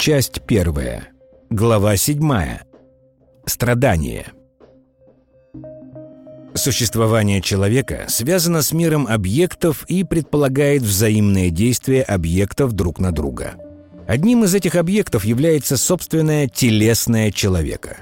Часть первая. Глава седьмая. Страдания. Существование человека связано с миром объектов и предполагает взаимное действие объектов друг на друга. Одним из этих объектов является собственное телесное человека.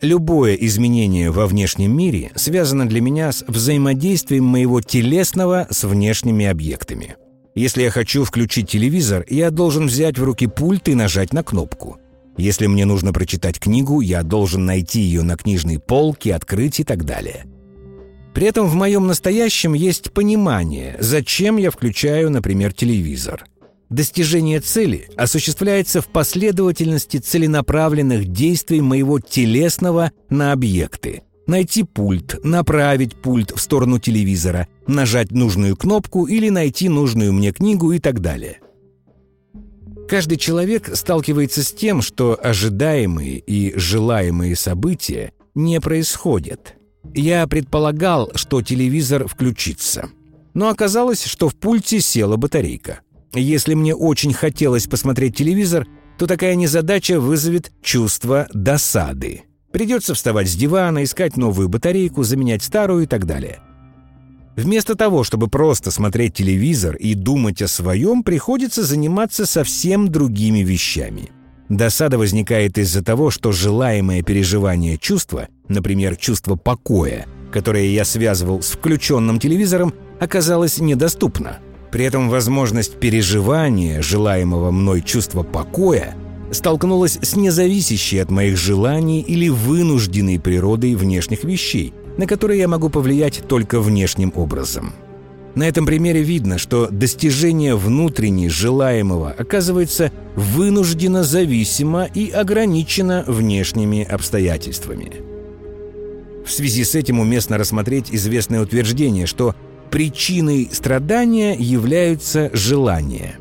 Любое изменение во внешнем мире связано для меня с взаимодействием моего телесного с внешними объектами. Если я хочу включить телевизор, я должен взять в руки пульт и нажать на кнопку. Если мне нужно прочитать книгу, я должен найти ее на книжной полке, открыть и так далее – при этом в моем настоящем есть понимание, зачем я включаю, например, телевизор. Достижение цели осуществляется в последовательности целенаправленных действий моего телесного на объекты. Найти пульт, направить пульт в сторону телевизора, нажать нужную кнопку или найти нужную мне книгу и так далее. Каждый человек сталкивается с тем, что ожидаемые и желаемые события не происходят – я предполагал, что телевизор включится. Но оказалось, что в пульте села батарейка. Если мне очень хотелось посмотреть телевизор, то такая незадача вызовет чувство досады. Придется вставать с дивана, искать новую батарейку, заменять старую и так далее. Вместо того, чтобы просто смотреть телевизор и думать о своем, приходится заниматься совсем другими вещами – Досада возникает из-за того, что желаемое переживание чувства, например, чувство покоя, которое я связывал с включенным телевизором, оказалось недоступно. При этом возможность переживания желаемого мной чувства покоя столкнулась с независящей от моих желаний или вынужденной природой внешних вещей, на которые я могу повлиять только внешним образом. На этом примере видно, что достижение внутренне желаемого оказывается вынуждено зависимо и ограничено внешними обстоятельствами. В связи с этим уместно рассмотреть известное утверждение, что причиной страдания являются желания.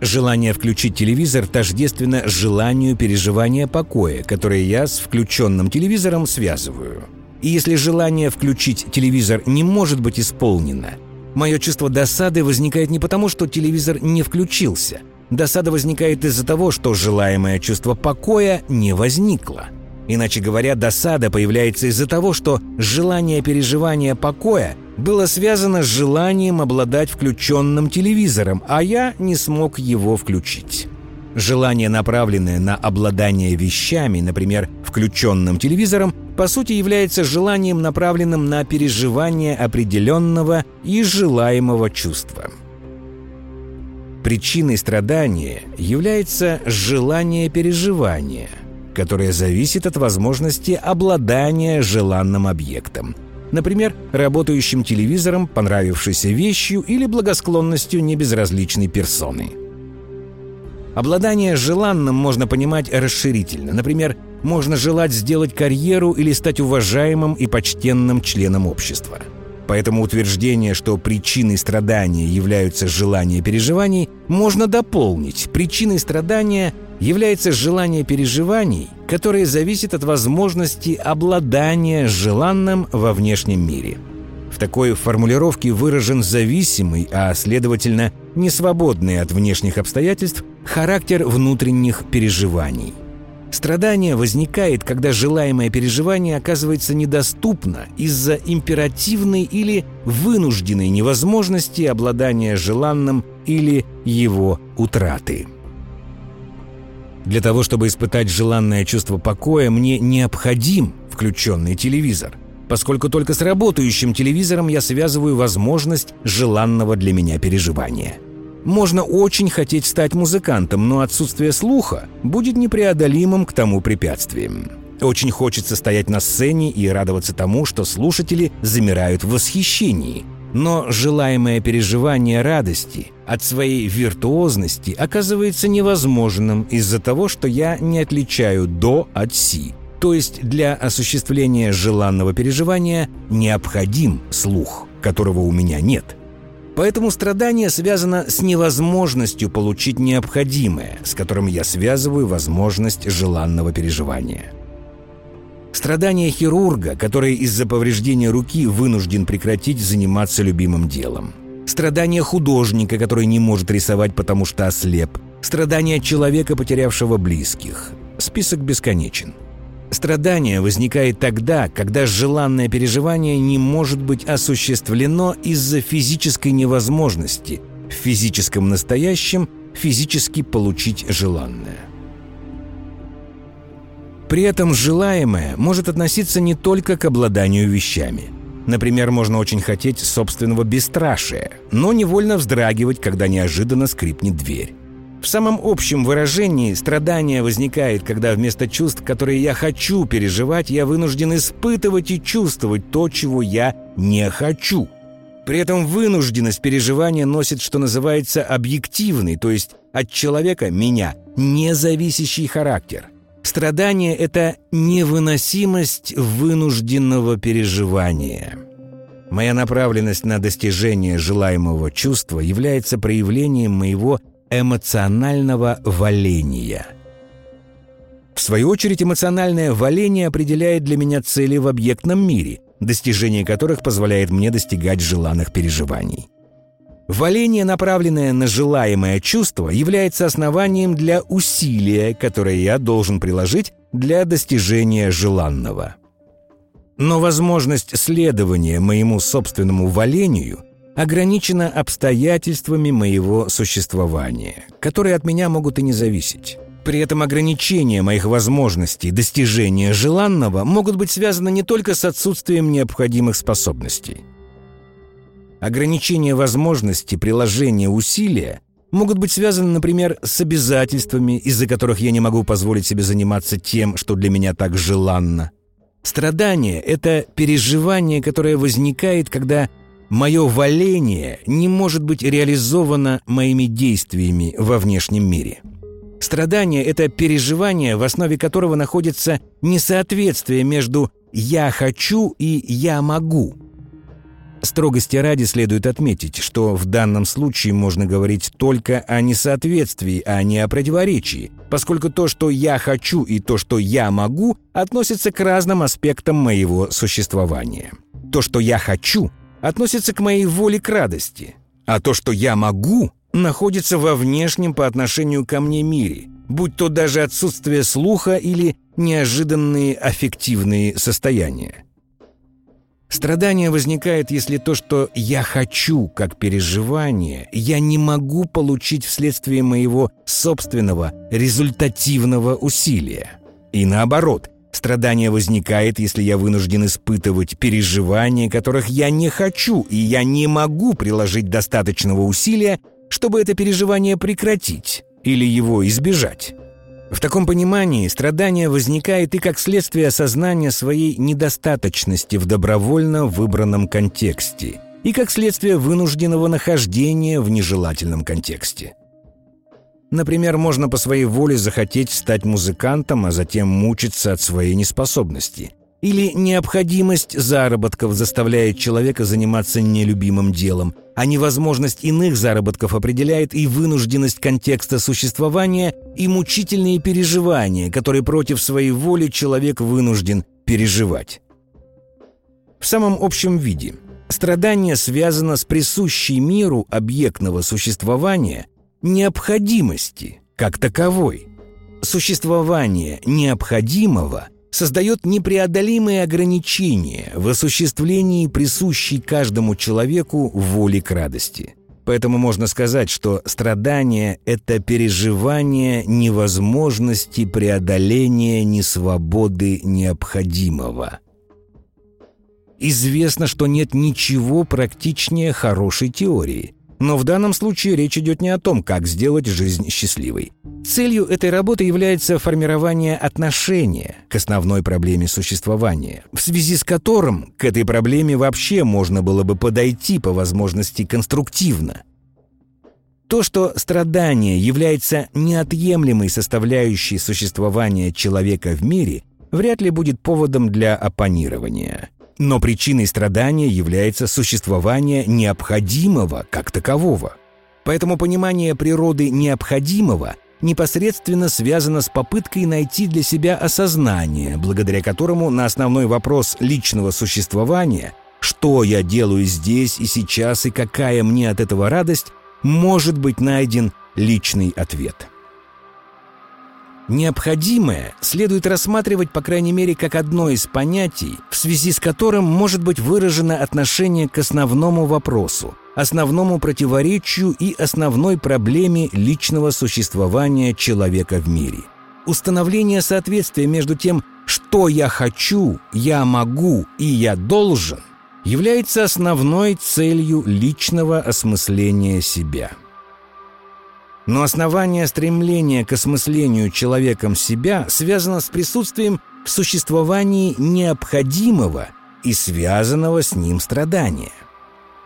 Желание включить телевизор тождественно желанию переживания покоя, которое я с включенным телевизором связываю. И если желание включить телевизор не может быть исполнено – Мое чувство досады возникает не потому, что телевизор не включился. Досада возникает из-за того, что желаемое чувство покоя не возникло. Иначе говоря, досада появляется из-за того, что желание переживания покоя было связано с желанием обладать включенным телевизором, а я не смог его включить. Желание, направленное на обладание вещами, например, включенным телевизором, по сути является желанием, направленным на переживание определенного и желаемого чувства. Причиной страдания является желание переживания, которое зависит от возможности обладания желанным объектом, например, работающим телевизором, понравившейся вещью или благосклонностью небезразличной персоны – Обладание желанным можно понимать расширительно. Например, можно желать сделать карьеру или стать уважаемым и почтенным членом общества. Поэтому утверждение, что причиной страдания являются желания переживаний, можно дополнить. Причиной страдания является желание переживаний, которое зависит от возможности обладания желанным во внешнем мире – в такой формулировке выражен зависимый, а следовательно несвободный от внешних обстоятельств характер внутренних переживаний. Страдание возникает, когда желаемое переживание оказывается недоступно из-за императивной или вынужденной невозможности обладания желанным или его утраты. Для того, чтобы испытать желанное чувство покоя, мне необходим включенный телевизор – поскольку только с работающим телевизором я связываю возможность желанного для меня переживания. Можно очень хотеть стать музыкантом, но отсутствие слуха будет непреодолимым к тому препятствием. Очень хочется стоять на сцене и радоваться тому, что слушатели замирают в восхищении. Но желаемое переживание радости от своей виртуозности оказывается невозможным из-за того, что я не отличаю «до» от «си». То есть для осуществления желанного переживания необходим слух, которого у меня нет. Поэтому страдание связано с невозможностью получить необходимое, с которым я связываю возможность желанного переживания. Страдание хирурга, который из-за повреждения руки вынужден прекратить заниматься любимым делом. Страдание художника, который не может рисовать, потому что ослеп – Страдания человека, потерявшего близких. Список бесконечен. Страдание возникает тогда, когда желанное переживание не может быть осуществлено из-за физической невозможности в физическом настоящем физически получить желанное. При этом желаемое может относиться не только к обладанию вещами. Например, можно очень хотеть собственного бесстрашия, но невольно вздрагивать, когда неожиданно скрипнет дверь. В самом общем выражении страдание возникает, когда вместо чувств, которые я хочу переживать, я вынужден испытывать и чувствовать то, чего я не хочу. При этом вынужденность переживания носит, что называется, объективный, то есть от человека, меня, независящий характер. Страдание – это невыносимость вынужденного переживания. Моя направленность на достижение желаемого чувства является проявлением моего эмоционального валения. В свою очередь, эмоциональное валение определяет для меня цели в объектном мире, достижение которых позволяет мне достигать желанных переживаний. Валение, направленное на желаемое чувство, является основанием для усилия, которое я должен приложить для достижения желанного. Но возможность следования моему собственному валению ограничена обстоятельствами моего существования, которые от меня могут и не зависеть. При этом ограничения моих возможностей достижения желанного могут быть связаны не только с отсутствием необходимых способностей. Ограничения возможности приложения усилия могут быть связаны, например, с обязательствами, из-за которых я не могу позволить себе заниматься тем, что для меня так желанно. Страдание – это переживание, которое возникает, когда Мое валение не может быть реализовано моими действиями во внешнем мире. Страдание – это переживание, в основе которого находится несоответствие между «я хочу» и «я могу». Строгости ради следует отметить, что в данном случае можно говорить только о несоответствии, а не о противоречии, поскольку то, что я хочу и то, что я могу, относятся к разным аспектам моего существования. То, что я хочу, относится к моей воле к радости, а то, что я могу, находится во внешнем по отношению ко мне мире, будь то даже отсутствие слуха или неожиданные аффективные состояния. Страдание возникает, если то, что я хочу как переживание, я не могу получить вследствие моего собственного результативного усилия. И наоборот, Страдание возникает, если я вынужден испытывать переживания, которых я не хочу, и я не могу приложить достаточного усилия, чтобы это переживание прекратить или его избежать. В таком понимании страдание возникает и как следствие осознания своей недостаточности в добровольно выбранном контексте, и как следствие вынужденного нахождения в нежелательном контексте. Например, можно по своей воле захотеть стать музыкантом, а затем мучиться от своей неспособности. Или необходимость заработков заставляет человека заниматься нелюбимым делом, а невозможность иных заработков определяет и вынужденность контекста существования, и мучительные переживания, которые против своей воли человек вынужден переживать. В самом общем виде страдание связано с присущей миру объектного существования – необходимости как таковой. Существование необходимого создает непреодолимые ограничения в осуществлении присущей каждому человеку воли к радости. Поэтому можно сказать, что страдание – это переживание невозможности преодоления несвободы необходимого. Известно, что нет ничего практичнее хорошей теории – но в данном случае речь идет не о том, как сделать жизнь счастливой. Целью этой работы является формирование отношения к основной проблеме существования, в связи с которым к этой проблеме вообще можно было бы подойти по возможности конструктивно. То, что страдание является неотъемлемой составляющей существования человека в мире, вряд ли будет поводом для оппонирования. Но причиной страдания является существование необходимого как такового. Поэтому понимание природы необходимого непосредственно связано с попыткой найти для себя осознание, благодаря которому на основной вопрос личного существования «что я делаю здесь и сейчас и какая мне от этого радость» может быть найден личный ответ – Необходимое следует рассматривать, по крайней мере, как одно из понятий, в связи с которым может быть выражено отношение к основному вопросу, основному противоречию и основной проблеме личного существования человека в мире. Установление соответствия между тем, что я хочу, я могу и я должен, является основной целью личного осмысления себя – но основание стремления к осмыслению человеком себя связано с присутствием в существовании необходимого и связанного с ним страдания.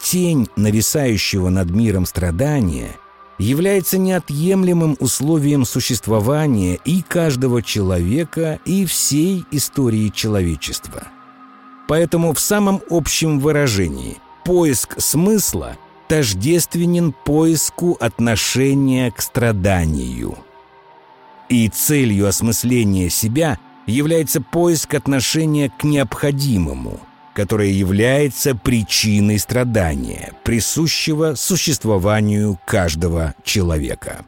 Тень, нависающего над миром страдания, является неотъемлемым условием существования и каждого человека, и всей истории человечества. Поэтому в самом общем выражении поиск смысла тождественен поиску отношения к страданию. И целью осмысления себя является поиск отношения к необходимому, которое является причиной страдания, присущего существованию каждого человека.